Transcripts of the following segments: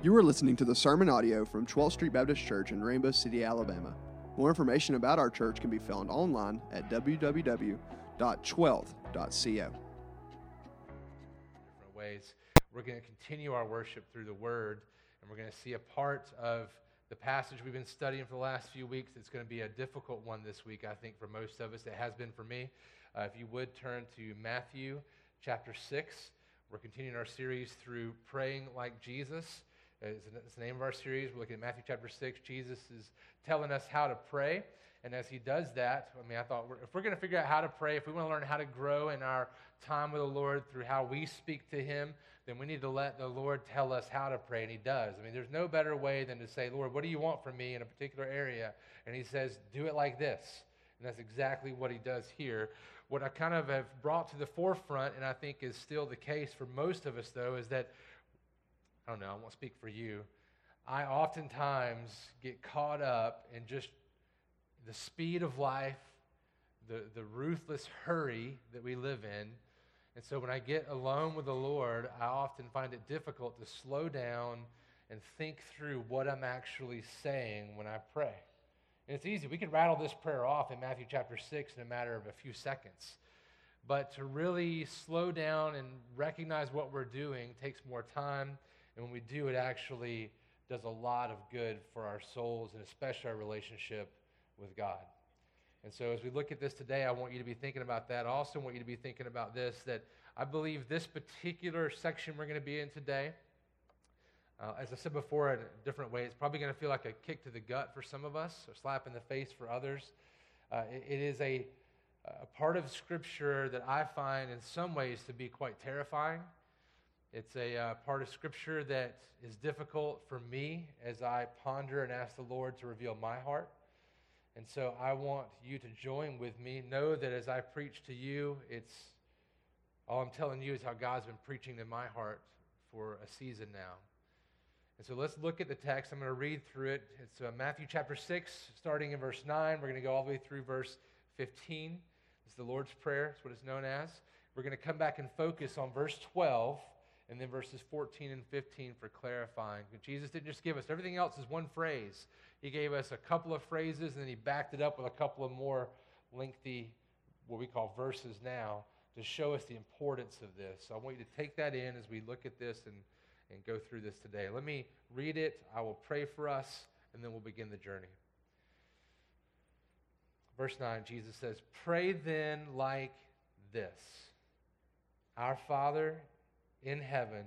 You are listening to the sermon audio from 12th Street Baptist Church in Rainbow City, Alabama. More information about our church can be found online at www.12th.co. different ways. We're going to continue our worship through the Word, and we're going to see a part of the passage we've been studying for the last few weeks. It's going to be a difficult one this week, I think, for most of us. It has been for me. Uh, if you would turn to Matthew chapter 6, we're continuing our series through praying like Jesus. Uh, it's the name of our series. We're looking at Matthew chapter 6. Jesus is telling us how to pray. And as he does that, I mean, I thought if we're going to figure out how to pray, if we want to learn how to grow in our time with the Lord through how we speak to him, then we need to let the Lord tell us how to pray. And he does. I mean, there's no better way than to say, Lord, what do you want from me in a particular area? And he says, do it like this. And that's exactly what he does here. What I kind of have brought to the forefront, and I think is still the case for most of us, though, is that Oh, I don't know, I won't speak for you. I oftentimes get caught up in just the speed of life, the, the ruthless hurry that we live in. And so when I get alone with the Lord, I often find it difficult to slow down and think through what I'm actually saying when I pray. And it's easy. We can rattle this prayer off in Matthew chapter 6 in a matter of a few seconds. But to really slow down and recognize what we're doing takes more time and when we do, it actually does a lot of good for our souls and especially our relationship with God. And so, as we look at this today, I want you to be thinking about that. I also want you to be thinking about this that I believe this particular section we're going to be in today, uh, as I said before in a different way, it's probably going to feel like a kick to the gut for some of us, or slap in the face for others. Uh, it, it is a, a part of Scripture that I find in some ways to be quite terrifying it's a uh, part of Scripture that is difficult for me as I ponder and ask the Lord to reveal my heart. And so I want you to join with me. Know that as I preach to you, it's all I'm telling you is how God's been preaching in my heart for a season now. And so let's look at the text. I'm going to read through it. It's uh, Matthew chapter 6, starting in verse 9. We're going to go all the way through verse 15. It's the Lord's Prayer, it's what it's known as. We're going to come back and focus on verse 12 and then verses 14 and 15 for clarifying. Jesus didn't just give us everything else is one phrase. He gave us a couple of phrases and then he backed it up with a couple of more lengthy, what we call verses now, to show us the importance of this. So I want you to take that in as we look at this and, and go through this today. Let me read it. I will pray for us, and then we'll begin the journey. Verse 9, Jesus says, Pray then like this Our Father in heaven,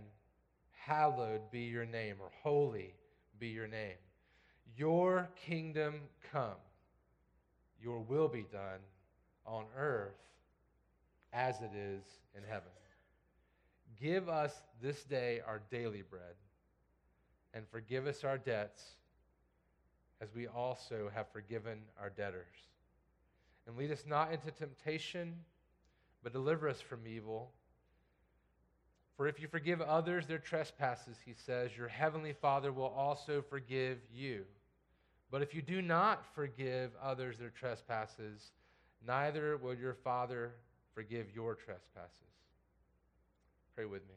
hallowed be your name, or holy be your name. Your kingdom come, your will be done on earth as it is in heaven. Give us this day our daily bread, and forgive us our debts as we also have forgiven our debtors. And lead us not into temptation, but deliver us from evil. For if you forgive others their trespasses, he says, your heavenly Father will also forgive you. But if you do not forgive others their trespasses, neither will your Father forgive your trespasses. Pray with me.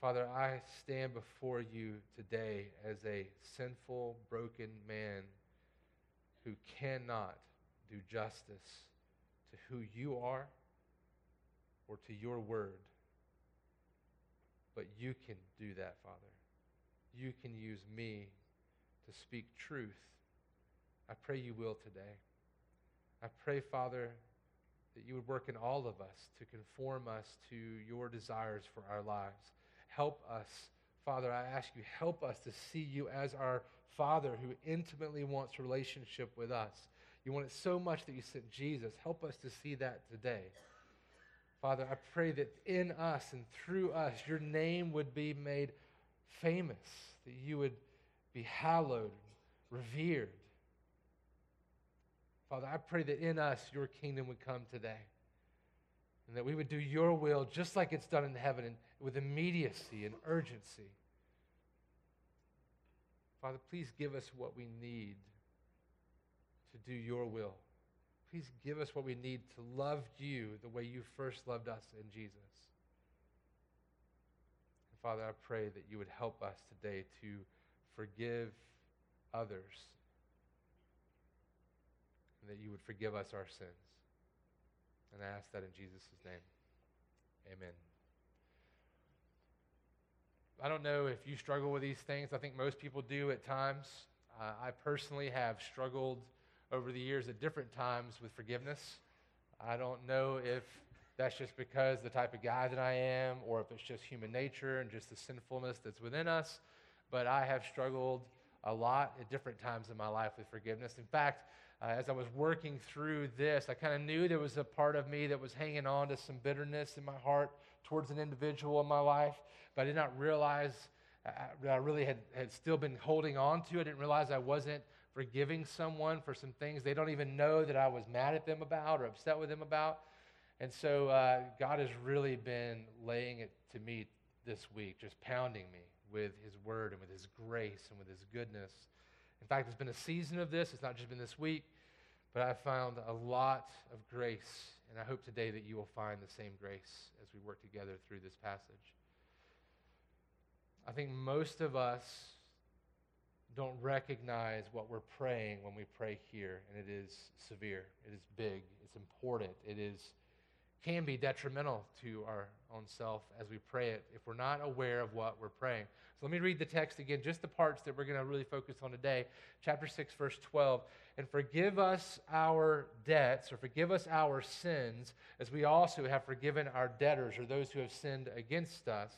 Father, I stand before you today as a sinful, broken man who cannot do justice to who you are or to your word. But you can do that, Father. You can use me to speak truth. I pray you will today. I pray, Father, that you would work in all of us to conform us to your desires for our lives. Help us, Father, I ask you, help us to see you as our Father who intimately wants relationship with us. You want it so much that you sent Jesus. Help us to see that today. Father, I pray that in us and through us, your name would be made famous, that you would be hallowed, revered. Father, I pray that in us, your kingdom would come today. And that we would do your will just like it's done in heaven and with immediacy and urgency. Father, please give us what we need to do your will. Please give us what we need to love you the way you first loved us in Jesus. Father, I pray that you would help us today to forgive others and that you would forgive us our sins. And I ask that in Jesus' name. Amen. I don't know if you struggle with these things. I think most people do at times. Uh, I personally have struggled over the years at different times with forgiveness. I don't know if that's just because the type of guy that I am, or if it's just human nature and just the sinfulness that's within us. But I have struggled a lot at different times in my life with forgiveness. In fact, uh, as I was working through this, I kind of knew there was a part of me that was hanging on to some bitterness in my heart towards an individual in my life, but I did not realize uh, that I really had, had still been holding on to. I didn't realize I wasn't forgiving someone for some things they don't even know that I was mad at them about or upset with them about. And so uh, God has really been laying it to me this week, just pounding me with His word and with His grace and with His goodness. In fact, it's been a season of this. It's not just been this week, but I found a lot of grace. And I hope today that you will find the same grace as we work together through this passage. I think most of us don't recognize what we're praying when we pray here, and it is severe, it is big, it's important, it is can be detrimental to our own self as we pray it if we're not aware of what we're praying. So let me read the text again, just the parts that we're going to really focus on today. Chapter 6, verse 12. And forgive us our debts, or forgive us our sins, as we also have forgiven our debtors, or those who have sinned against us.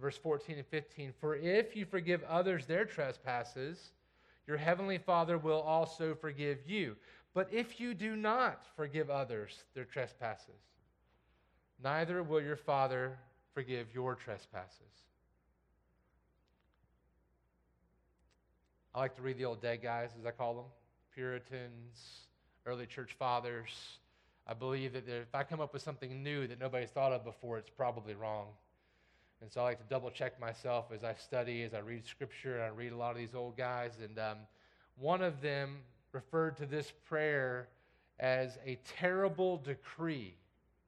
Verse 14 and 15. For if you forgive others their trespasses, your heavenly Father will also forgive you. But if you do not forgive others their trespasses, neither will your Father forgive your trespasses. I like to read the old dead guys, as I call them Puritans, early church fathers. I believe that if I come up with something new that nobody's thought of before, it's probably wrong. And so I like to double check myself as I study, as I read scripture, and I read a lot of these old guys. And um, one of them referred to this prayer as a terrible decree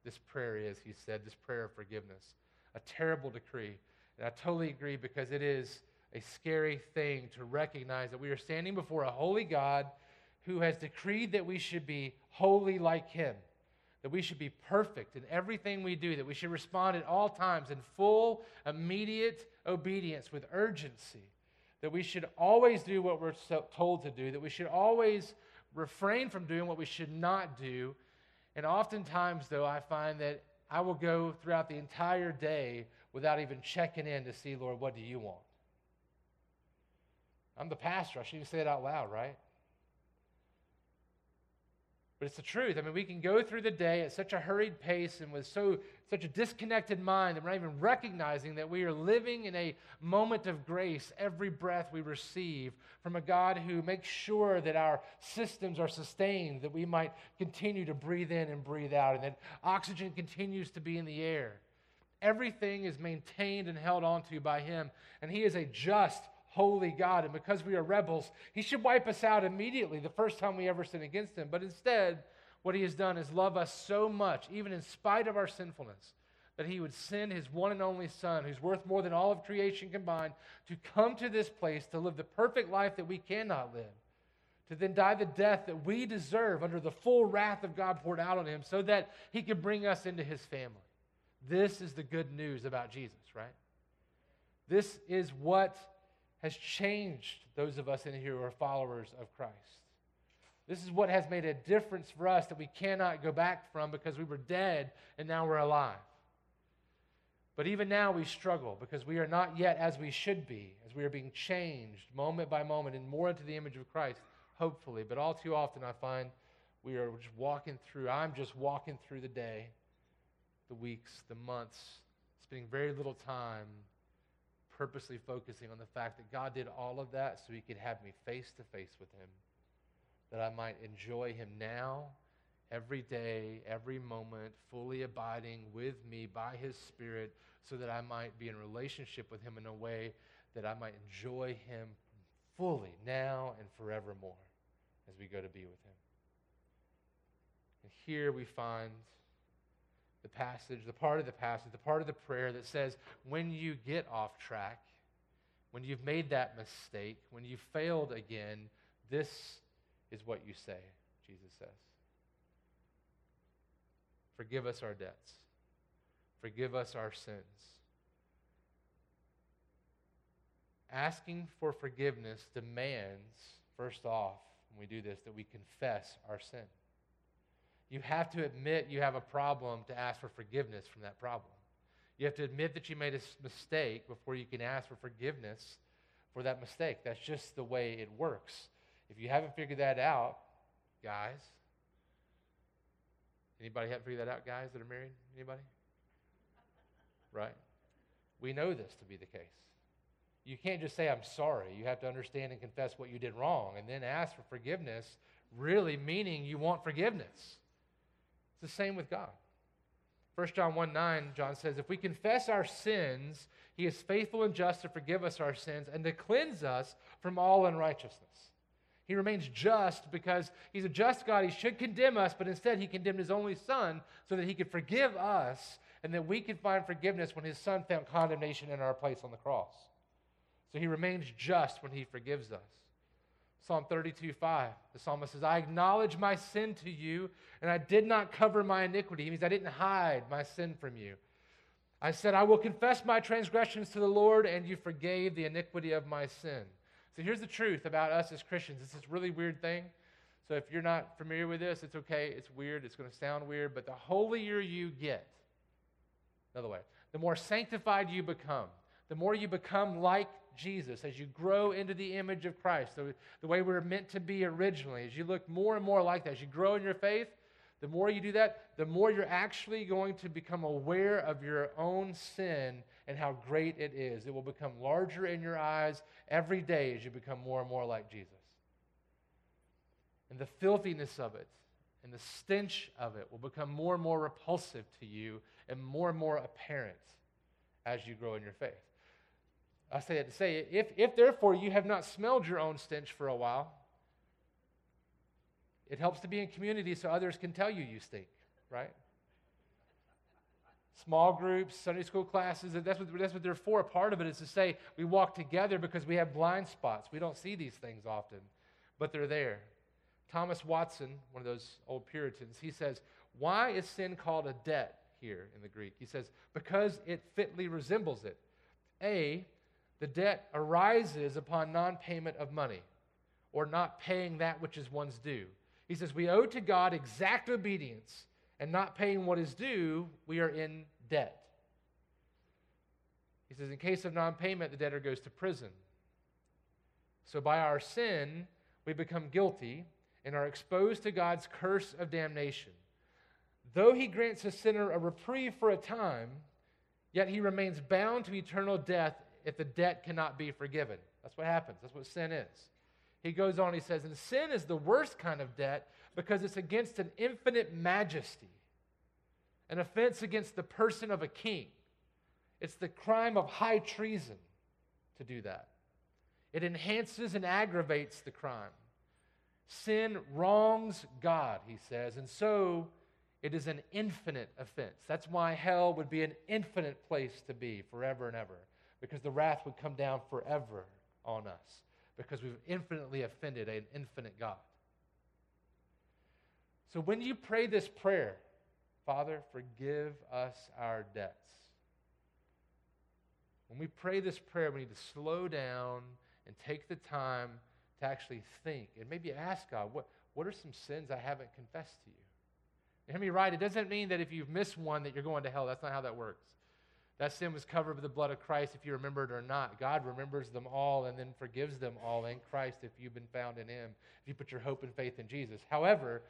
this prayer is, he said, this prayer of forgiveness. A terrible decree. And I totally agree because it is a scary thing to recognize that we are standing before a holy God who has decreed that we should be holy like him, that we should be perfect in everything we do, that we should respond at all times in full, immediate obedience with urgency, that we should always do what we're told to do, that we should always refrain from doing what we should not do, and oftentimes, though, I find that I will go throughout the entire day without even checking in to see, Lord, what do you want? I'm the pastor. I shouldn't say it out loud, right? But it's the truth. I mean, we can go through the day at such a hurried pace and with so such a disconnected mind that we're not even recognizing that we are living in a moment of grace every breath we receive from a God who makes sure that our systems are sustained, that we might continue to breathe in and breathe out, and that oxygen continues to be in the air. Everything is maintained and held onto by Him, and He is a just, holy God. And because we are rebels, He should wipe us out immediately the first time we ever sin against Him. But instead, what he has done is love us so much, even in spite of our sinfulness, that he would send his one and only Son, who's worth more than all of creation combined, to come to this place to live the perfect life that we cannot live, to then die the death that we deserve under the full wrath of God poured out on him, so that he could bring us into his family. This is the good news about Jesus, right? This is what has changed those of us in here who are followers of Christ. This is what has made a difference for us that we cannot go back from because we were dead and now we're alive. But even now we struggle because we are not yet as we should be, as we are being changed moment by moment and more into the image of Christ, hopefully. But all too often I find we are just walking through, I'm just walking through the day, the weeks, the months, spending very little time purposely focusing on the fact that God did all of that so he could have me face to face with him that I might enjoy him now, every day, every moment, fully abiding with me by his Spirit, so that I might be in relationship with him in a way that I might enjoy him fully now and forevermore as we go to be with him. And here we find the passage, the part of the passage, the part of the prayer that says, when you get off track, when you've made that mistake, when you've failed again, this is what you say, Jesus says. Forgive us our debts. Forgive us our sins. Asking for forgiveness demands, first off, when we do this, that we confess our sin. You have to admit you have a problem to ask for forgiveness from that problem. You have to admit that you made a mistake before you can ask for forgiveness for that mistake. That's just the way it works. If you haven't figured that out, guys, anybody haven't figured that out, guys that are married? Anybody? Right? We know this to be the case. You can't just say, I'm sorry. You have to understand and confess what you did wrong and then ask for forgiveness, really meaning you want forgiveness. It's the same with God. 1 John 1 9, John says, If we confess our sins, he is faithful and just to forgive us our sins and to cleanse us from all unrighteousness. He remains just because he's a just God. He should condemn us, but instead he condemned his only son so that he could forgive us and that we could find forgiveness when his son found condemnation in our place on the cross. So he remains just when he forgives us. Psalm 32, 5, the psalmist says, I acknowledge my sin to you, and I did not cover my iniquity. He means I didn't hide my sin from you. I said, I will confess my transgressions to the Lord, and you forgave the iniquity of my sin. So here's the truth about us as Christians. It's this really weird thing. So if you're not familiar with this, it's okay. It's weird. It's going to sound weird. But the holier you get, another way, the more sanctified you become, the more you become like Jesus, as you grow into the image of Christ, the, the way we are meant to be originally, as you look more and more like that, as you grow in your faith, the more you do that, the more you're actually going to become aware of your own sin and how great it is. It will become larger in your eyes every day as you become more and more like Jesus. And the filthiness of it and the stench of it will become more and more repulsive to you and more and more apparent as you grow in your faith. I say that to say, if, if therefore you have not smelled your own stench for a while, it helps to be in community so others can tell you you stink, right? Small groups, Sunday school classes, that's what, that's what they're for. Part of it is to say we walk together because we have blind spots. We don't see these things often, but they're there. Thomas Watson, one of those old Puritans, he says, Why is sin called a debt here in the Greek? He says, Because it fitly resembles it. A, the debt arises upon non payment of money or not paying that which is one's due. He says, We owe to God exact obedience, and not paying what is due, we are in debt. He says, In case of non payment, the debtor goes to prison. So by our sin, we become guilty and are exposed to God's curse of damnation. Though he grants a sinner a reprieve for a time, yet he remains bound to eternal death if the debt cannot be forgiven. That's what happens. That's what sin is. He goes on, he says, and sin is the worst kind of debt because it's against an infinite majesty, an offense against the person of a king. It's the crime of high treason to do that. It enhances and aggravates the crime. Sin wrongs God, he says, and so it is an infinite offense. That's why hell would be an infinite place to be forever and ever because the wrath would come down forever on us because we've infinitely offended an infinite God. So when you pray this prayer, Father, forgive us our debts. When we pray this prayer, we need to slow down and take the time to actually think and maybe ask God, what, what are some sins I haven't confessed to you? You hear me right? It doesn't mean that if you've missed one that you're going to hell. That's not how that works. That sin was covered with the blood of Christ if you remember it or not. God remembers them all and then forgives them all in Christ if you've been found in Him, if you put your hope and faith in Jesus. However,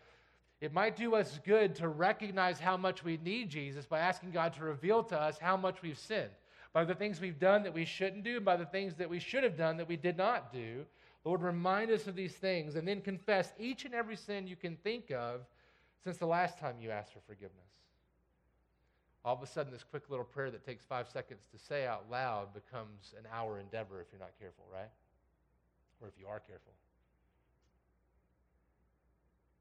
it might do us good to recognize how much we need Jesus by asking God to reveal to us how much we've sinned. By the things we've done that we shouldn't do, by the things that we should have done that we did not do. Lord, remind us of these things and then confess each and every sin you can think of since the last time you asked for forgiveness all of a sudden, this quick little prayer that takes five seconds to say out loud becomes an hour endeavor if you're not careful, right? Or if you are careful.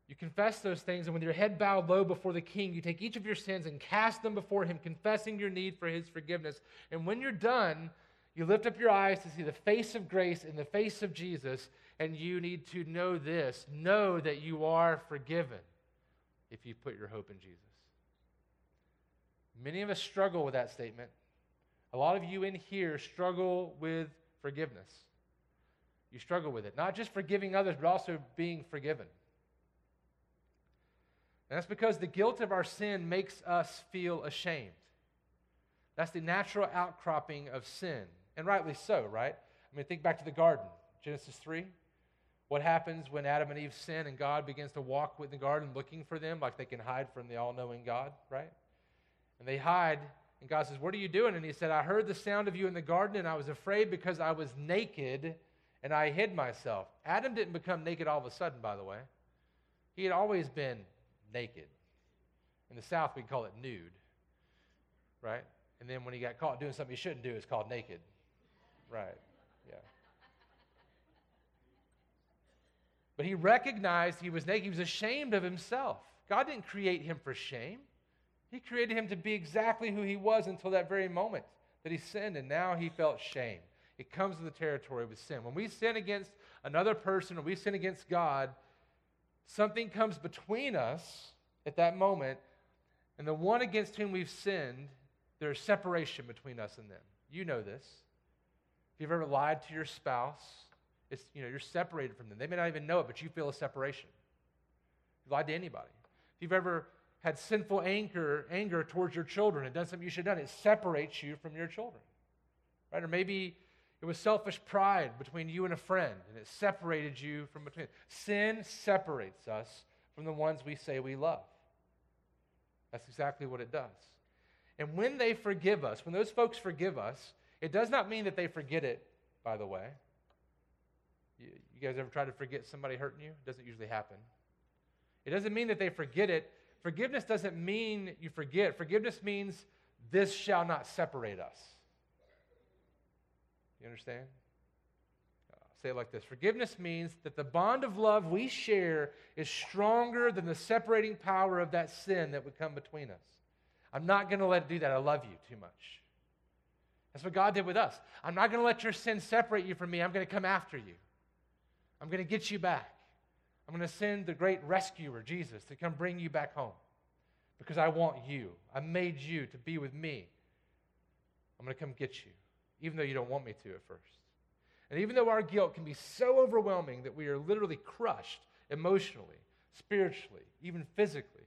You confess those things, and with your head bowed low before the king, you take each of your sins and cast them before him, confessing your need for his forgiveness. And when you're done, you lift up your eyes to see the face of grace in the face of Jesus, and you need to know this know that you are forgiven if you put your hope in Jesus. Many of us struggle with that statement. A lot of you in here struggle with forgiveness. You struggle with it, not just forgiving others, but also being forgiven. And that's because the guilt of our sin makes us feel ashamed. That's the natural outcropping of sin. And rightly so, right? I mean, think back to the garden, Genesis 3. What happens when Adam and Eve sin and God begins to walk within the garden looking for them like they can hide from the all knowing God, right? And they hide, and God says, What are you doing? And he said, I heard the sound of you in the garden, and I was afraid because I was naked and I hid myself. Adam didn't become naked all of a sudden, by the way. He had always been naked. In the South, we call it nude, right? And then when he got caught doing something he shouldn't do, it's called naked. Right, yeah. But he recognized he was naked. He was ashamed of himself. God didn't create him for shame. He created him to be exactly who he was until that very moment that he sinned, and now he felt shame. It comes to the territory of sin. When we sin against another person or we sin against God, something comes between us at that moment, and the one against whom we've sinned, there's separation between us and them. You know this. If you've ever lied to your spouse, it's, you know, you're separated from them. They may not even know it, but you feel a separation. You lied to anybody. If you've ever had sinful anger, anger towards your children and done something you should have done, it separates you from your children. Right? Or maybe it was selfish pride between you and a friend, and it separated you from between. Sin separates us from the ones we say we love. That's exactly what it does. And when they forgive us, when those folks forgive us, it does not mean that they forget it, by the way. You, you guys ever try to forget somebody hurting you? It doesn't usually happen. It doesn't mean that they forget it. Forgiveness doesn't mean you forget. Forgiveness means this shall not separate us. You understand? I'll say it like this Forgiveness means that the bond of love we share is stronger than the separating power of that sin that would come between us. I'm not going to let it do that. I love you too much. That's what God did with us. I'm not going to let your sin separate you from me. I'm going to come after you. I'm going to get you back. I'm going to send the great rescuer, Jesus, to come bring you back home because I want you. I made you to be with me. I'm going to come get you even though you don't want me to at first. And even though our guilt can be so overwhelming that we are literally crushed emotionally, spiritually, even physically,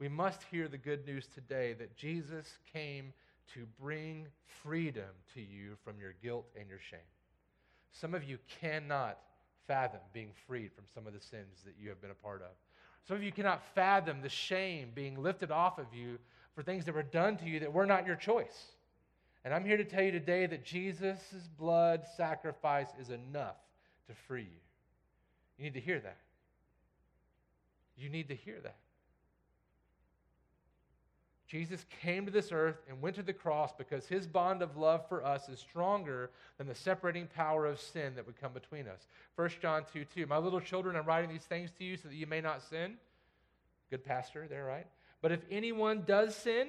we must hear the good news today that Jesus came to bring freedom to you from your guilt and your shame. Some of you cannot fathom being freed from some of the sins that you have been a part of. Some of you cannot fathom the shame being lifted off of you for things that were done to you that were not your choice. And I'm here to tell you today that Jesus' blood sacrifice is enough to free you. You need to hear that. You need to hear that. Jesus came to this earth and went to the cross because his bond of love for us is stronger than the separating power of sin that would come between us. 1 John 2 2. My little children, I'm writing these things to you so that you may not sin. Good pastor there, right? But if anyone does sin,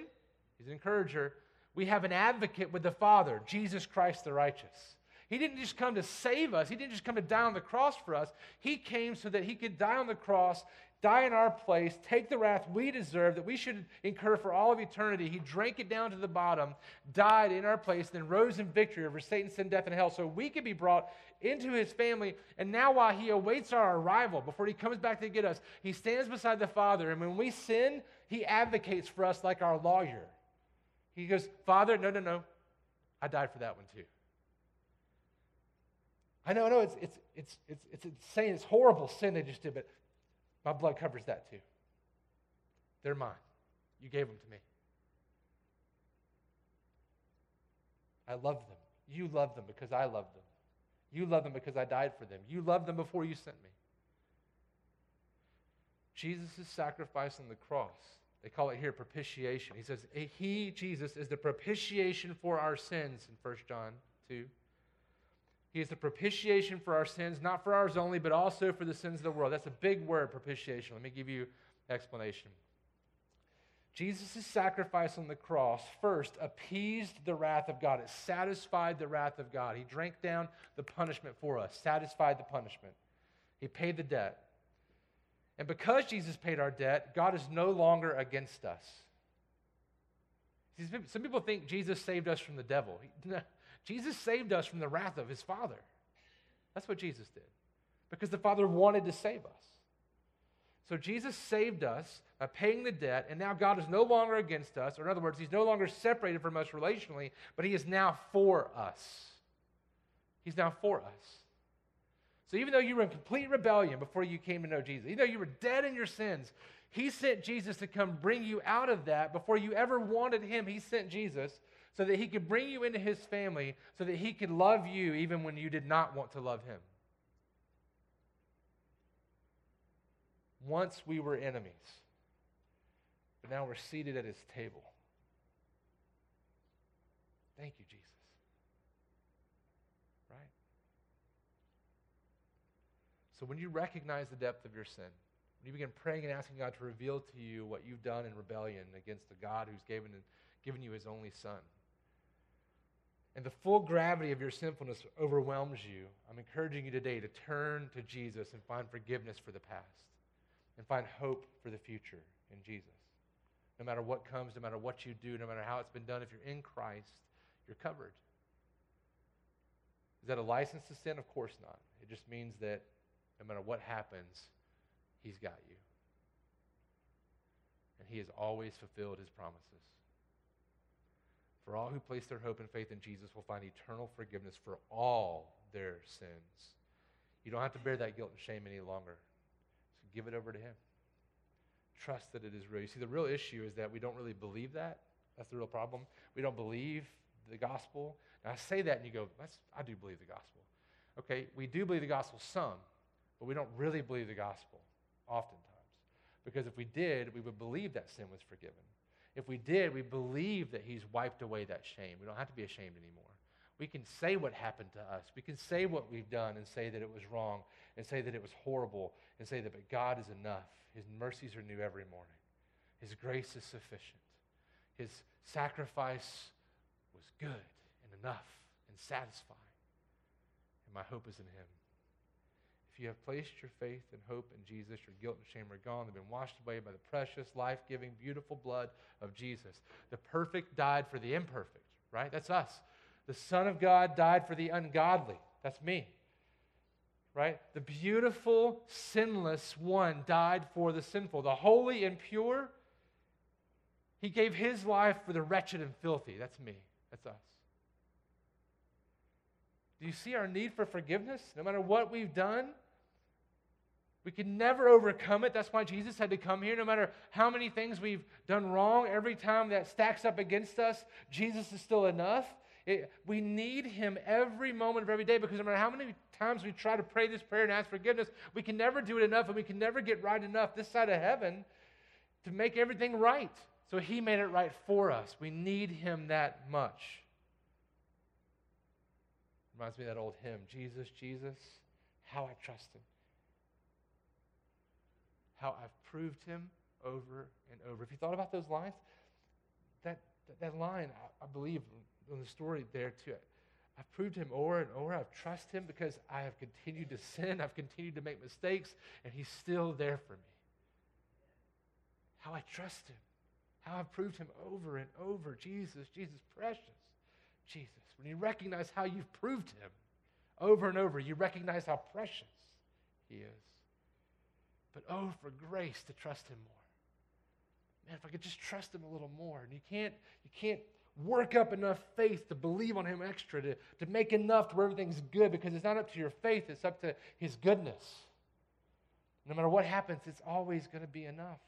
he's an encourager, we have an advocate with the Father, Jesus Christ the righteous. He didn't just come to save us, He didn't just come to die on the cross for us. He came so that He could die on the cross, die in our place, take the wrath we deserve, that we should incur for all of eternity. He drank it down to the bottom, died in our place, then rose in victory over Satan, sin, death, and hell, so we could be brought into His family. And now, while He awaits our arrival, before He comes back to get us, He stands beside the Father. And when we sin, He advocates for us like our lawyer. He goes, Father, no, no, no. I died for that one too. I know, I know, it's, it's, it's, it's, it's insane. It's horrible sin they just did, but my blood covers that too. They're mine. You gave them to me. I love them. You love them because I love them. You love them because I died for them. You love them before you sent me. Jesus' sacrifice on the cross they call it here propitiation. He says, He, Jesus, is the propitiation for our sins in 1 John 2. He is the propitiation for our sins, not for ours only, but also for the sins of the world. That's a big word, propitiation. Let me give you explanation. Jesus' sacrifice on the cross first appeased the wrath of God. It satisfied the wrath of God. He drank down the punishment for us, satisfied the punishment. He paid the debt. And because Jesus paid our debt, God is no longer against us. Some people think Jesus saved us from the devil. Jesus saved us from the wrath of his Father. That's what Jesus did. Because the Father wanted to save us. So Jesus saved us by paying the debt, and now God is no longer against us, or in other words, He's no longer separated from us relationally, but He is now for us. He's now for us. So even though you were in complete rebellion before you came to know Jesus, even though you were dead in your sins, He sent Jesus to come bring you out of that. Before you ever wanted Him, He sent Jesus so that He could bring you into His family, so that He could love you even when you did not want to love Him. Once we were enemies, but now we're seated at his table. Thank you, Jesus. Right? So when you recognize the depth of your sin, when you begin praying and asking God to reveal to you what you've done in rebellion against the God who's given, given you his only son, and the full gravity of your sinfulness overwhelms you, I'm encouraging you today to turn to Jesus and find forgiveness for the past and find hope for the future in Jesus. No matter what comes, no matter what you do, no matter how it's been done, if you're in Christ, you're covered. Is that a license to sin? Of course not. It just means that no matter what happens, He's got you. And He has always fulfilled His promises. For all who place their hope and faith in Jesus will find eternal forgiveness for all their sins. You don't have to bear that guilt and shame any longer. So give it over to Him trust that it is real. You see, the real issue is that we don't really believe that. That's the real problem. We don't believe the gospel. Now, I say that and you go, I do believe the gospel. Okay, we do believe the gospel some, but we don't really believe the gospel oftentimes. Because if we did, we would believe that sin was forgiven. If we did, we believe that he's wiped away that shame. We don't have to be ashamed anymore. We can say what happened to us. We can say what we've done and say that it was wrong and say that it was horrible and say that, but God is enough. His mercies are new every morning. His grace is sufficient. His sacrifice was good and enough and satisfying. And my hope is in him. If you have placed your faith and hope in Jesus, your guilt and shame are gone. They've been washed away by the precious, life giving, beautiful blood of Jesus. The perfect died for the imperfect, right? That's us. The Son of God died for the ungodly. That's me right? The beautiful, sinless one died for the sinful. The holy and pure, he gave his life for the wretched and filthy. That's me. That's us. Do you see our need for forgiveness? No matter what we've done, we can never overcome it. That's why Jesus had to come here. No matter how many things we've done wrong, every time that stacks up against us, Jesus is still enough. It, we need him every moment of every day because no matter how many times we try to pray this prayer and ask forgiveness, we can never do it enough and we can never get right enough this side of heaven to make everything right. So he made it right for us. We need him that much. Reminds me of that old hymn Jesus, Jesus, how I trust him. How I've proved him over and over. If you thought about those lines, that, that, that line, I, I believe, in the story there too. I've proved him over and over. I've trusted him because I have continued to sin. I've continued to make mistakes, and he's still there for me. How I trust him. How I've proved him over and over. Jesus, Jesus, precious. Jesus. When you recognize how you've proved him over and over, you recognize how precious he is. But oh, for grace to trust him more. Man, if I could just trust him a little more. And you can't, you can't work up enough faith to believe on Him extra, to, to make enough to where everything's good, because it's not up to your faith, it's up to His goodness. No matter what happens, it's always going to be enough.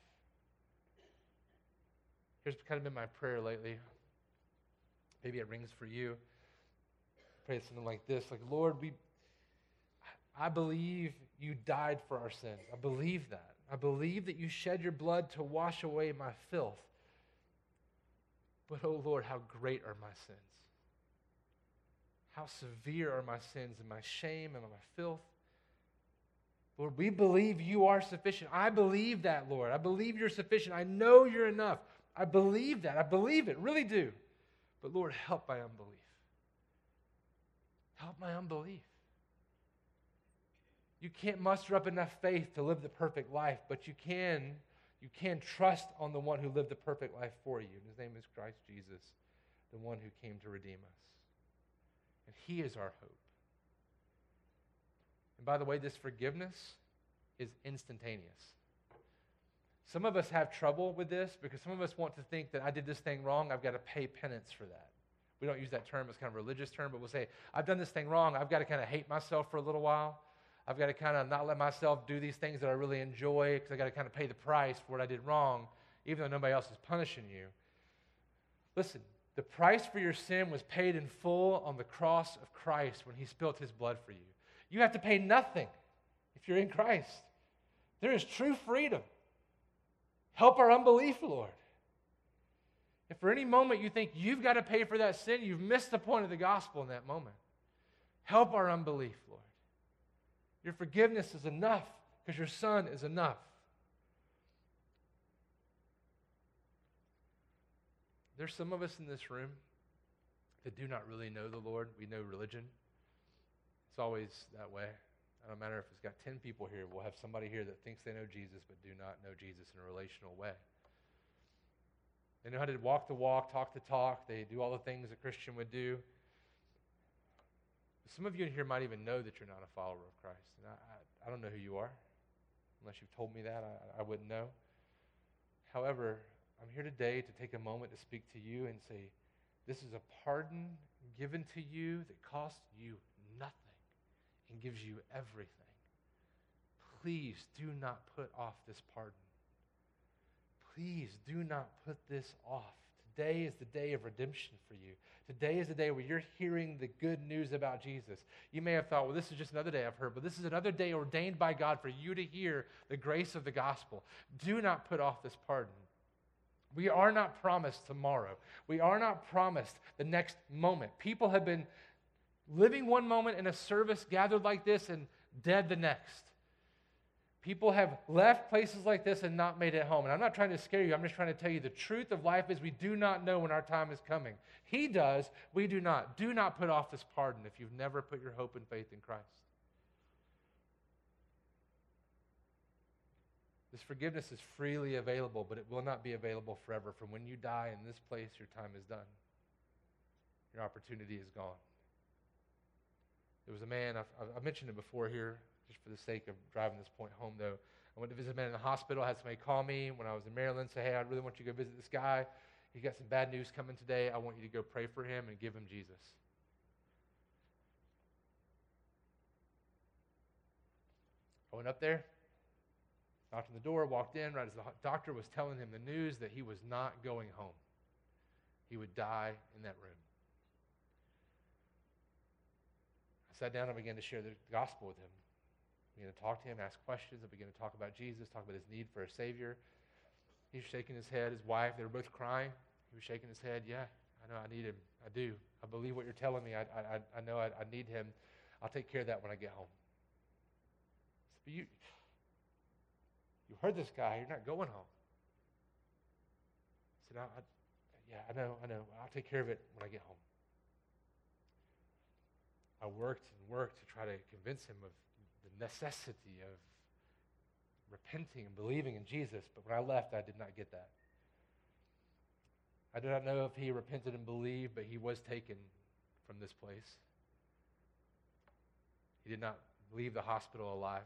Here's kind of been my prayer lately. Maybe it rings for you. Pray something like this like, Lord, we, I believe you died for our sins. I believe that. I believe that you shed your blood to wash away my filth. But oh Lord, how great are my sins. How severe are my sins and my shame and my filth? Lord, we believe you are sufficient. I believe that, Lord. I believe you're sufficient. I know you're enough. I believe that. I believe it, really do. But Lord, help my unbelief. Help my unbelief. You can't muster up enough faith to live the perfect life, but you can you can trust on the one who lived the perfect life for you. His name is Christ Jesus, the one who came to redeem us. And he is our hope. And by the way, this forgiveness is instantaneous. Some of us have trouble with this because some of us want to think that I did this thing wrong, I've got to pay penance for that. We don't use that term as kind of a religious term, but we'll say, I've done this thing wrong, I've got to kind of hate myself for a little while. I've got to kind of not let myself do these things that I really enjoy because I've got to kind of pay the price for what I did wrong, even though nobody else is punishing you. Listen, the price for your sin was paid in full on the cross of Christ when he spilt his blood for you. You have to pay nothing if you're in Christ. There is true freedom. Help our unbelief, Lord. If for any moment you think you've got to pay for that sin, you've missed the point of the gospel in that moment. Help our unbelief, Lord. Your forgiveness is enough because your son is enough. There's some of us in this room that do not really know the Lord. We know religion. It's always that way. I don't matter if it's got 10 people here, we'll have somebody here that thinks they know Jesus but do not know Jesus in a relational way. They know how to walk the walk, talk the talk. They do all the things a Christian would do. Some of you in here might even know that you're not a follower of Christ. And I, I, I don't know who you are. Unless you've told me that, I, I wouldn't know. However, I'm here today to take a moment to speak to you and say, this is a pardon given to you that costs you nothing and gives you everything. Please do not put off this pardon. Please do not put this off. Today is the day of redemption for you. Today is the day where you're hearing the good news about Jesus. You may have thought, well, this is just another day I've heard, but this is another day ordained by God for you to hear the grace of the gospel. Do not put off this pardon. We are not promised tomorrow. We are not promised the next moment. People have been living one moment in a service gathered like this and dead the next. People have left places like this and not made it home. And I'm not trying to scare you. I'm just trying to tell you the truth of life is we do not know when our time is coming. He does. We do not. Do not put off this pardon if you've never put your hope and faith in Christ. This forgiveness is freely available, but it will not be available forever. From when you die in this place, your time is done. Your opportunity is gone. There was a man, I've, I've mentioned it before here, just for the sake of driving this point home, though. I went to visit a man in the hospital. Had somebody call me when I was in Maryland, say, hey, I really want you to go visit this guy. He's got some bad news coming today. I want you to go pray for him and give him Jesus. I went up there, knocked on the door, walked in right as the doctor was telling him the news that he was not going home. He would die in that room. I sat down and began to share the gospel with him. I began to talk to him, ask questions. I begin to talk about Jesus, talk about his need for a Savior. He's shaking his head. His wife, they were both crying. He was shaking his head. Yeah, I know I need him. I do. I believe what you're telling me. I, I, I know I, I need him. I'll take care of that when I get home. But you, you heard this guy. You're not going home. I said, I, I, yeah, I know, I know. I'll take care of it when I get home. I worked and worked to try to convince him of necessity of repenting and believing in Jesus. But when I left, I did not get that. I do not know if he repented and believed, but he was taken from this place. He did not leave the hospital alive.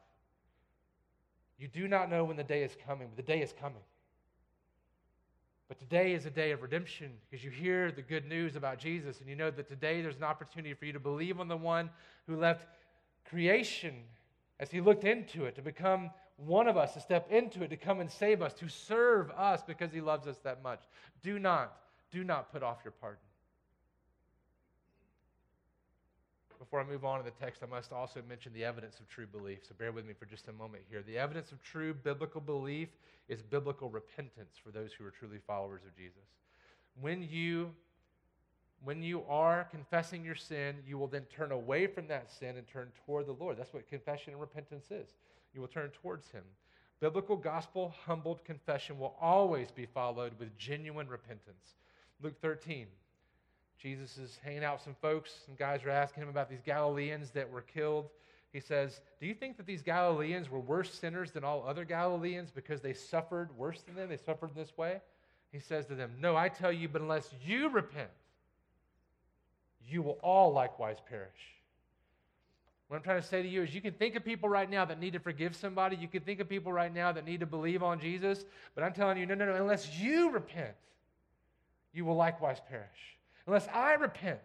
You do not know when the day is coming, but the day is coming. But today is a day of redemption because you hear the good news about Jesus and you know that today there's an opportunity for you to believe on the one who left creation as he looked into it to become one of us, to step into it, to come and save us, to serve us because he loves us that much. Do not, do not put off your pardon. Before I move on to the text, I must also mention the evidence of true belief. So bear with me for just a moment here. The evidence of true biblical belief is biblical repentance for those who are truly followers of Jesus. When you when you are confessing your sin, you will then turn away from that sin and turn toward the Lord. That's what confession and repentance is. You will turn towards Him. Biblical gospel humbled confession will always be followed with genuine repentance. Luke 13. Jesus is hanging out with some folks. Some guys are asking him about these Galileans that were killed. He says, Do you think that these Galileans were worse sinners than all other Galileans because they suffered worse than them? They suffered in this way? He says to them, No, I tell you, but unless you repent, you will all likewise perish. What I'm trying to say to you is you can think of people right now that need to forgive somebody. You can think of people right now that need to believe on Jesus. But I'm telling you, no, no, no, unless you repent, you will likewise perish. Unless I repent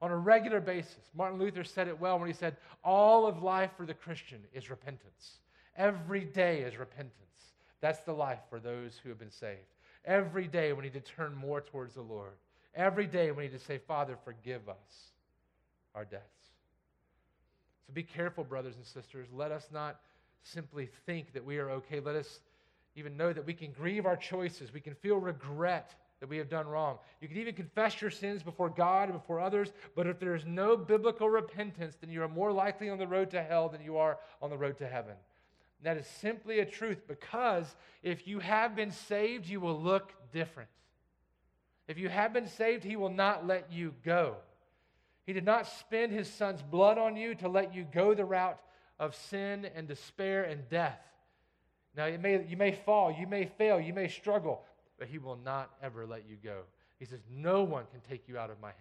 on a regular basis. Martin Luther said it well when he said, All of life for the Christian is repentance. Every day is repentance. That's the life for those who have been saved. Every day we need to turn more towards the Lord. Every day we need to say, Father, forgive us our debts. So be careful, brothers and sisters. Let us not simply think that we are okay. Let us even know that we can grieve our choices. We can feel regret that we have done wrong. You can even confess your sins before God and before others, but if there is no biblical repentance, then you are more likely on the road to hell than you are on the road to heaven. And that is simply a truth because if you have been saved, you will look different. If you have been saved, He will not let you go. He did not spend His Son's blood on you to let you go the route of sin and despair and death. Now, you may, you may fall, you may fail, you may struggle, but He will not ever let you go. He says, No one can take you out of my hand.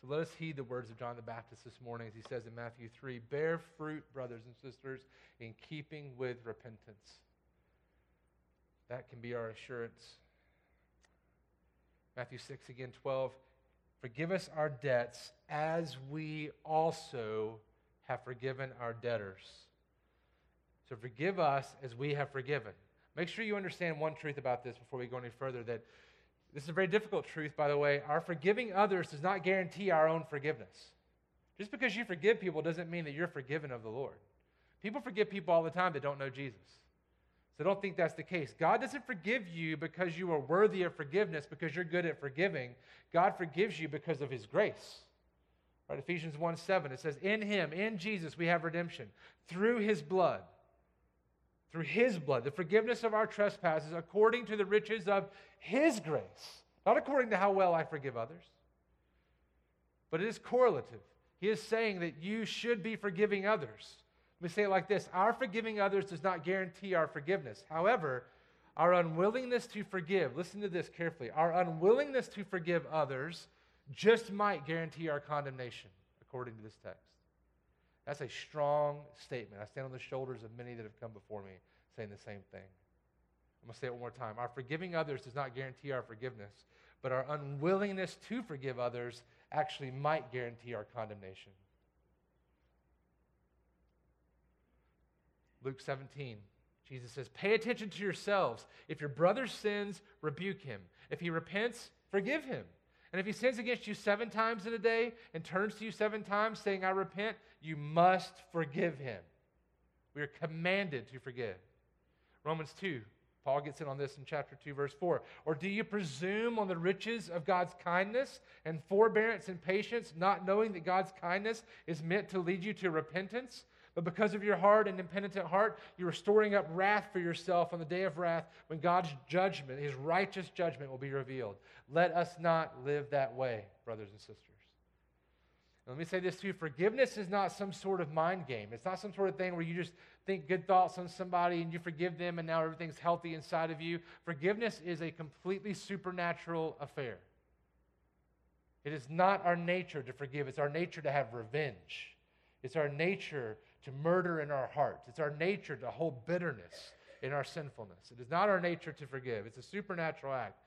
So let us heed the words of John the Baptist this morning as he says in Matthew 3 Bear fruit, brothers and sisters, in keeping with repentance. That can be our assurance. Matthew 6, again, 12. Forgive us our debts as we also have forgiven our debtors. So forgive us as we have forgiven. Make sure you understand one truth about this before we go any further that this is a very difficult truth, by the way. Our forgiving others does not guarantee our own forgiveness. Just because you forgive people doesn't mean that you're forgiven of the Lord. People forgive people all the time that don't know Jesus. So don't think that's the case. God doesn't forgive you because you are worthy of forgiveness, because you're good at forgiving. God forgives you because of his grace. Right? Ephesians 1 7, it says, In him, in Jesus, we have redemption through his blood. Through his blood, the forgiveness of our trespasses according to the riches of his grace. Not according to how well I forgive others, but it is correlative. He is saying that you should be forgiving others. Let me say it like this Our forgiving others does not guarantee our forgiveness. However, our unwillingness to forgive, listen to this carefully, our unwillingness to forgive others just might guarantee our condemnation, according to this text. That's a strong statement. I stand on the shoulders of many that have come before me saying the same thing. I'm going to say it one more time. Our forgiving others does not guarantee our forgiveness, but our unwillingness to forgive others actually might guarantee our condemnation. Luke 17, Jesus says, Pay attention to yourselves. If your brother sins, rebuke him. If he repents, forgive him. And if he sins against you seven times in a day and turns to you seven times saying, I repent, you must forgive him. We are commanded to forgive. Romans 2, Paul gets in on this in chapter 2, verse 4. Or do you presume on the riches of God's kindness and forbearance and patience, not knowing that God's kindness is meant to lead you to repentance? But because of your hard and impenitent heart, you are storing up wrath for yourself on the day of wrath when God's judgment, his righteous judgment, will be revealed. Let us not live that way, brothers and sisters. let me say this too forgiveness is not some sort of mind game. It's not some sort of thing where you just think good thoughts on somebody and you forgive them and now everything's healthy inside of you. Forgiveness is a completely supernatural affair. It is not our nature to forgive, it's our nature to have revenge. It's our nature to murder in our hearts. It's our nature to hold bitterness in our sinfulness. It is not our nature to forgive, it's a supernatural act.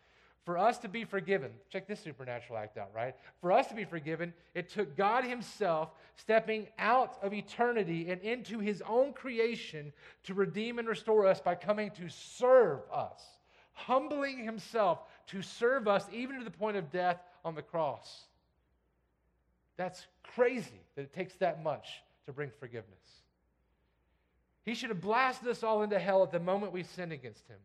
For us to be forgiven, check this supernatural act out, right? For us to be forgiven, it took God Himself stepping out of eternity and into His own creation to redeem and restore us by coming to serve us, humbling Himself to serve us even to the point of death on the cross. That's crazy that it takes that much to bring forgiveness. He should have blasted us all into hell at the moment we sinned against him.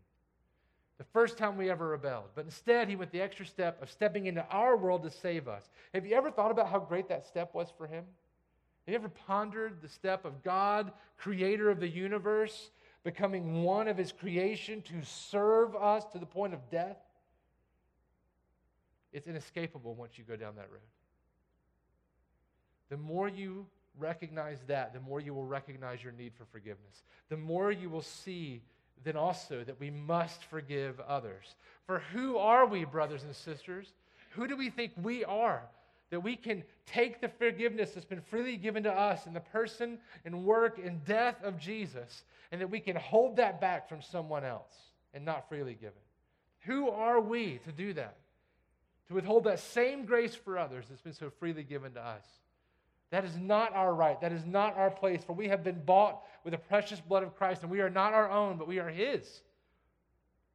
the first time we ever rebelled. But instead, he went the extra step of stepping into our world to save us. Have you ever thought about how great that step was for him? Have you ever pondered the step of God, creator of the universe, becoming one of his creation to serve us to the point of death? It's inescapable once you go down that road. The more you recognize that, the more you will recognize your need for forgiveness. The more you will see then also that we must forgive others. For who are we, brothers and sisters? Who do we think we are? That we can take the forgiveness that's been freely given to us in the person and work and death of Jesus, and that we can hold that back from someone else and not freely give it. Who are we to do that? To withhold that same grace for others that's been so freely given to us. That is not our right. That is not our place, for we have been bought with the precious blood of Christ, and we are not our own, but we are His.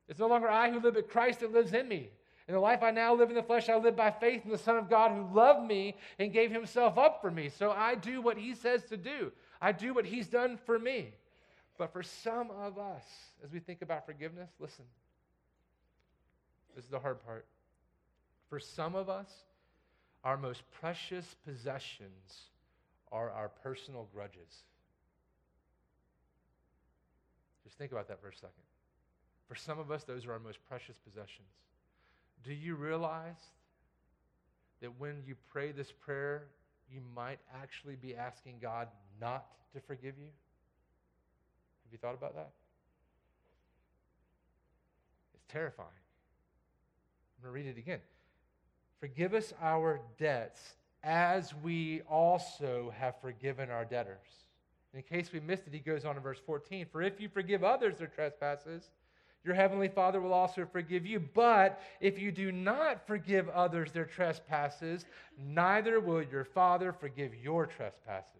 It's no longer I who live, but Christ that lives in me. In the life I now live in the flesh, I live by faith in the Son of God who loved me and gave himself up for me. So I do what he says to do, I do what he's done for me. But for some of us, as we think about forgiveness, listen, this is the hard part. For some of us, our most precious possessions are our personal grudges. Just think about that for a second. For some of us, those are our most precious possessions. Do you realize that when you pray this prayer, you might actually be asking God not to forgive you? Have you thought about that? It's terrifying. I'm going to read it again. Forgive us our debts as we also have forgiven our debtors. In case we missed it, he goes on in verse 14 For if you forgive others their trespasses, your heavenly Father will also forgive you. But if you do not forgive others their trespasses, neither will your Father forgive your trespasses.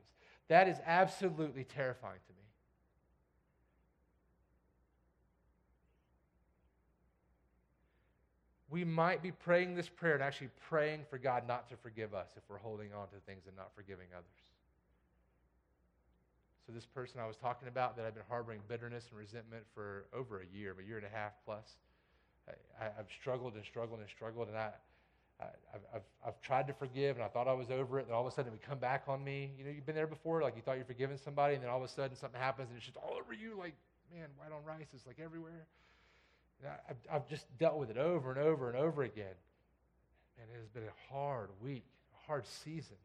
That is absolutely terrifying to me. We might be praying this prayer and actually praying for God not to forgive us if we're holding on to things and not forgiving others. So, this person I was talking about that I've been harboring bitterness and resentment for over a year, a year and a half plus, I, have struggled and struggled and struggled, and I, I, have I've, I've tried to forgive, and I thought I was over it, and all of a sudden it would come back on me. You know, you've been there before, like you thought you're forgiving somebody, and then all of a sudden something happens, and it's just all over you, like, man, white on rice is like everywhere. I've, I've just dealt with it over and over and over again. And it has been a hard week, a hard season.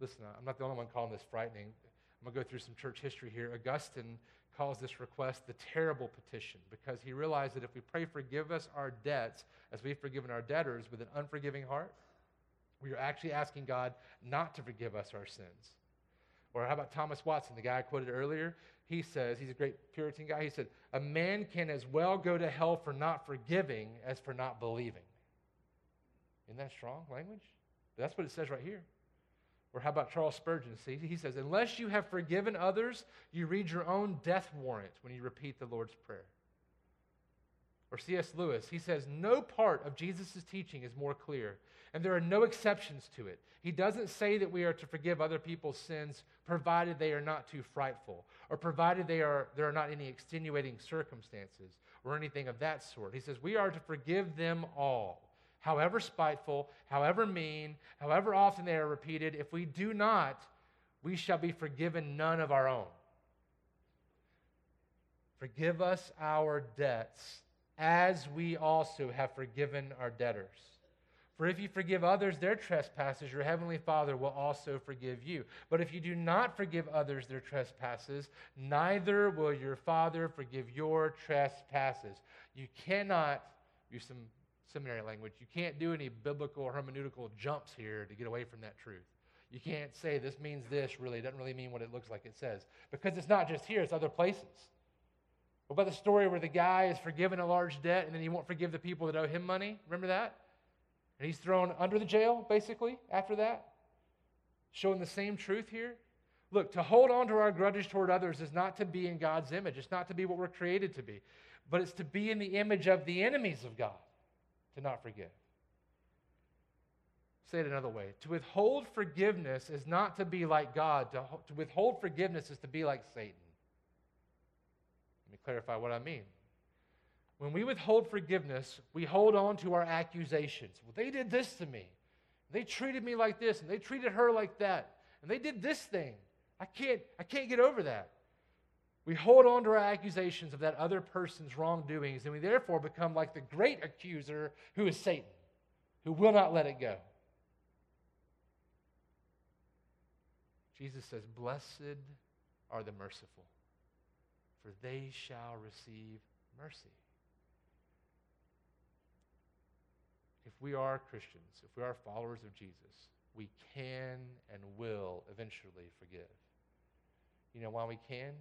Listen, I'm not the only one calling this frightening. I'm going to go through some church history here. Augustine calls this request the terrible petition because he realized that if we pray, forgive us our debts as we've forgiven our debtors with an unforgiving heart, we are actually asking God not to forgive us our sins. Or how about Thomas Watson, the guy I quoted earlier? He says, he's a great Puritan guy, he said, a man can as well go to hell for not forgiving as for not believing. Isn't that strong language? That's what it says right here. Or how about Charles Spurgeon? See, he says, unless you have forgiven others, you read your own death warrant when you repeat the Lord's Prayer. Or C.S. Lewis, he says, no part of Jesus' teaching is more clear and there are no exceptions to it. He doesn't say that we are to forgive other people's sins provided they are not too frightful or provided they are, there are not any extenuating circumstances or anything of that sort. He says we are to forgive them all, however spiteful, however mean, however often they are repeated. If we do not, we shall be forgiven none of our own. Forgive us our debts as we also have forgiven our debtors. For if you forgive others their trespasses, your heavenly Father will also forgive you. But if you do not forgive others their trespasses, neither will your Father forgive your trespasses. You cannot, use some seminary language, you can't do any biblical or hermeneutical jumps here to get away from that truth. You can't say this means this, really. It doesn't really mean what it looks like it says. Because it's not just here, it's other places. What about the story where the guy is forgiven a large debt and then he won't forgive the people that owe him money? Remember that? And he's thrown under the jail, basically, after that. Showing the same truth here. Look, to hold on to our grudges toward others is not to be in God's image. It's not to be what we're created to be, but it's to be in the image of the enemies of God, to not forgive. Say it another way. To withhold forgiveness is not to be like God. To, to withhold forgiveness is to be like Satan. Let me clarify what I mean. When we withhold forgiveness, we hold on to our accusations. Well, they did this to me. They treated me like this, and they treated her like that, and they did this thing. I can't, I can't get over that. We hold on to our accusations of that other person's wrongdoings, and we therefore become like the great accuser who is Satan, who will not let it go. Jesus says, Blessed are the merciful, for they shall receive mercy. If we are Christians, if we are followers of Jesus, we can and will eventually forgive. You know why we can?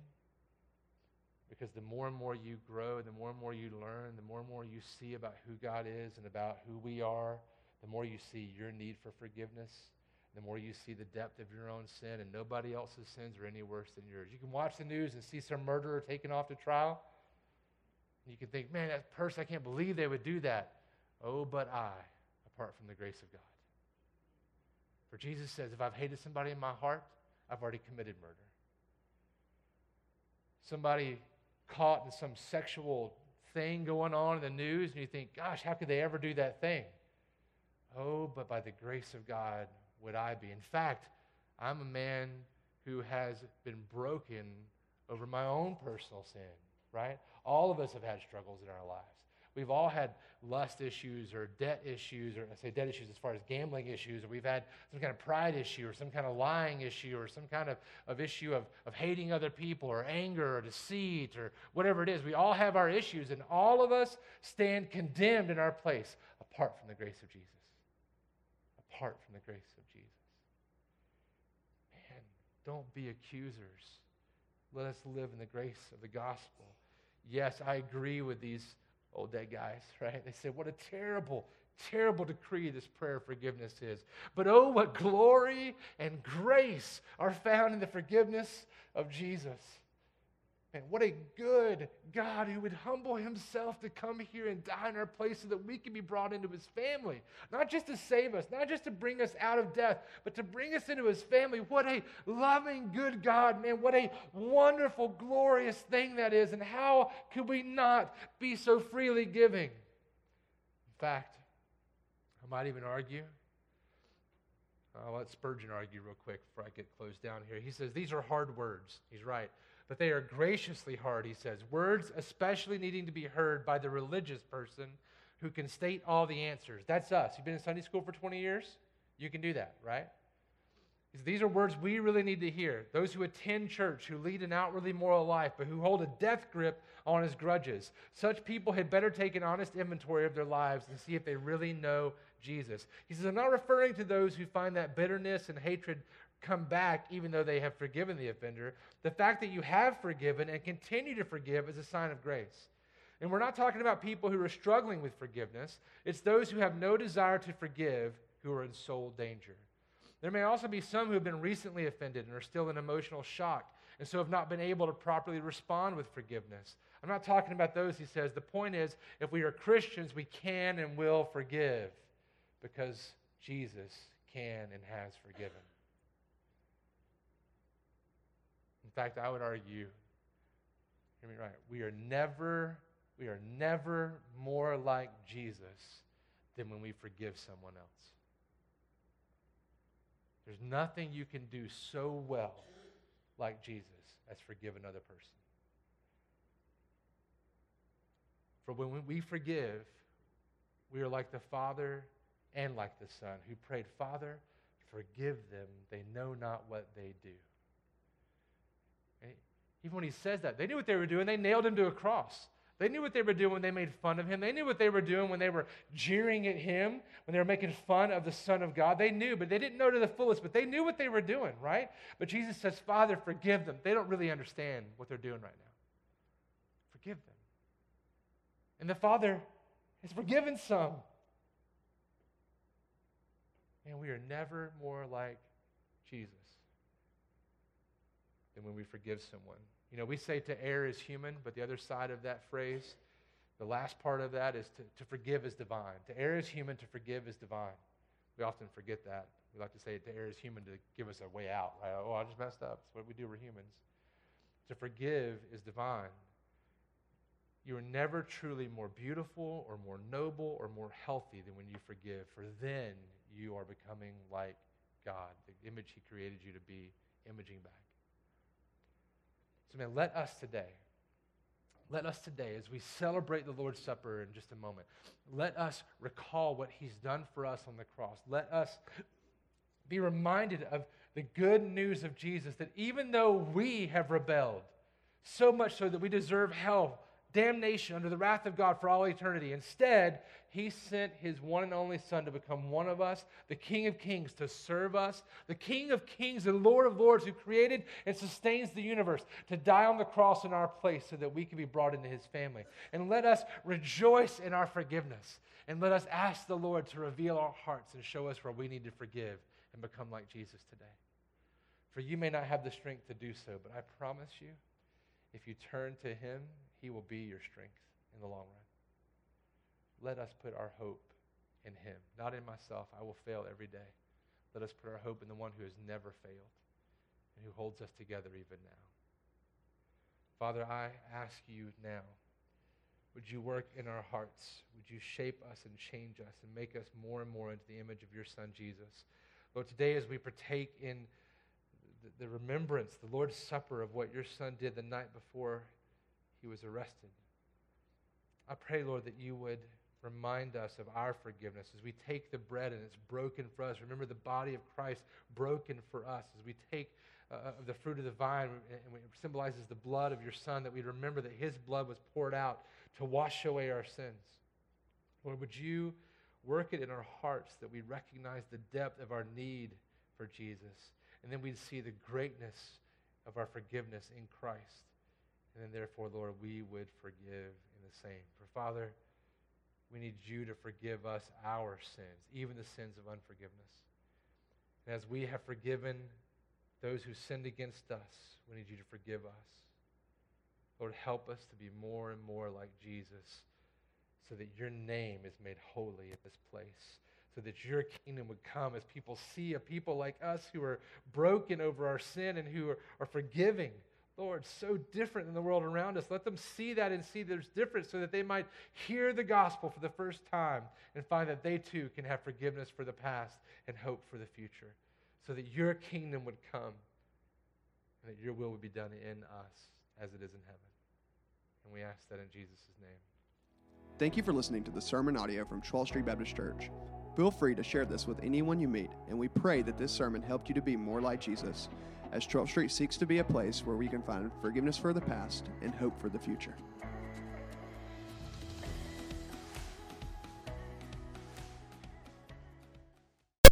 Because the more and more you grow, the more and more you learn, the more and more you see about who God is and about who we are, the more you see your need for forgiveness, the more you see the depth of your own sin, and nobody else's sins are any worse than yours. You can watch the news and see some murderer taken off to trial. You can think, man, that person, I can't believe they would do that. Oh, but I, apart from the grace of God. For Jesus says, if I've hated somebody in my heart, I've already committed murder. Somebody caught in some sexual thing going on in the news, and you think, gosh, how could they ever do that thing? Oh, but by the grace of God would I be. In fact, I'm a man who has been broken over my own personal sin, right? All of us have had struggles in our lives. We've all had lust issues or debt issues, or I say debt issues as far as gambling issues, or we've had some kind of pride issue, or some kind of lying issue, or some kind of, of issue of, of hating other people, or anger, or deceit, or whatever it is. We all have our issues, and all of us stand condemned in our place apart from the grace of Jesus. Apart from the grace of Jesus. Man, don't be accusers. Let us live in the grace of the gospel. Yes, I agree with these old dead guys, right? They said, What a terrible, terrible decree this prayer of forgiveness is. But oh, what glory and grace are found in the forgiveness of Jesus. And what a good God who would humble himself to come here and die in our place so that we can be brought into his family. Not just to save us, not just to bring us out of death, but to bring us into his family. What a loving, good God, man. What a wonderful, glorious thing that is. And how could we not be so freely giving? In fact, I might even argue. I'll let Spurgeon argue real quick before I get closed down here. He says, These are hard words. He's right but they are graciously hard, he says. Words especially needing to be heard by the religious person who can state all the answers. That's us. You've been in Sunday school for 20 years? You can do that, right? These are words we really need to hear. Those who attend church, who lead an outwardly moral life, but who hold a death grip on his grudges. Such people had better take an honest inventory of their lives and see if they really know Jesus. He says, I'm not referring to those who find that bitterness and hatred come back even though they have forgiven the offender. The fact that you have forgiven and continue to forgive is a sign of grace. And we're not talking about people who are struggling with forgiveness, it's those who have no desire to forgive who are in soul danger. There may also be some who have been recently offended and are still in emotional shock and so have not been able to properly respond with forgiveness. I'm not talking about those, he says. The point is, if we are Christians, we can and will forgive because Jesus can and has forgiven. Fact, I would argue, hear me right, we are never, we are never more like Jesus than when we forgive someone else. There's nothing you can do so well like Jesus as forgive another person. For when we forgive, we are like the Father and like the Son who prayed, Father, forgive them. They know not what they do. Even when he says that, they knew what they were doing. They nailed him to a cross. They knew what they were doing when they made fun of him. They knew what they were doing when they were jeering at him, when they were making fun of the Son of God. They knew, but they didn't know to the fullest, but they knew what they were doing, right? But Jesus says, Father, forgive them. They don't really understand what they're doing right now. Forgive them. And the Father has forgiven some. And we are never more like Jesus than when we forgive someone. You know, we say to err is human, but the other side of that phrase, the last part of that is to, to forgive is divine. To err is human, to forgive is divine. We often forget that. We like to say to err is human to give us a way out, right? Oh, I just messed up. That's what we do. We're humans. To forgive is divine. you are never truly more beautiful or more noble or more healthy than when you forgive, for then you are becoming like God, the image He created you to be, imaging back. So, man, let us today, let us today, as we celebrate the Lord's Supper in just a moment, let us recall what He's done for us on the cross. Let us be reminded of the good news of Jesus that even though we have rebelled, so much so that we deserve hell, damnation under the wrath of God for all eternity. Instead, he sent his one and only Son to become one of us, the King of Kings to serve us, the King of Kings and Lord of Lords who created and sustains the universe, to die on the cross in our place so that we can be brought into his family. And let us rejoice in our forgiveness. And let us ask the Lord to reveal our hearts and show us where we need to forgive and become like Jesus today. For you may not have the strength to do so, but I promise you, if you turn to him, he will be your strength in the long run. Let us put our hope in him, not in myself. I will fail every day. Let us put our hope in the one who has never failed and who holds us together even now. Father, I ask you now, would you work in our hearts? Would you shape us and change us and make us more and more into the image of your Son, Jesus? Lord, today as we partake in the, remembrance, the Lord's Supper of what your Son did the night before he was arrested. I pray, Lord, that you would remind us of our forgiveness as we take the bread and it's broken for us. Remember the body of Christ broken for us as we take uh, the fruit of the vine and it symbolizes the blood of your Son, that we remember that his blood was poured out to wash away our sins. Lord, would you work it in our hearts that we recognize the depth of our need for Jesus, and then we'd see the greatness of our forgiveness in Christ. And then, therefore, Lord, we would forgive in the same. For Father, we need you to forgive us our sins, even the sins of unforgiveness. And as we have forgiven those who sinned against us, we need you to forgive us. Lord, help us to be more and more like Jesus so that your name is made holy in this place, so that your kingdom would come as people see a people like us who are broken over our sin and who are, are forgiving Lord, so different than the world around us. Let them see that and see there's difference so that they might hear the gospel for the first time and find that they too can have forgiveness for the past and hope for the future. So that your kingdom would come and that your will would be done in us as it is in heaven. And we ask that in Jesus' name. Thank you for listening to the sermon audio from 12th Street Baptist Church. Feel free to share this with anyone you meet, and we pray that this sermon helped you to be more like Jesus as 12th Street seeks to be a place where we can find forgiveness for the past and hope for the future.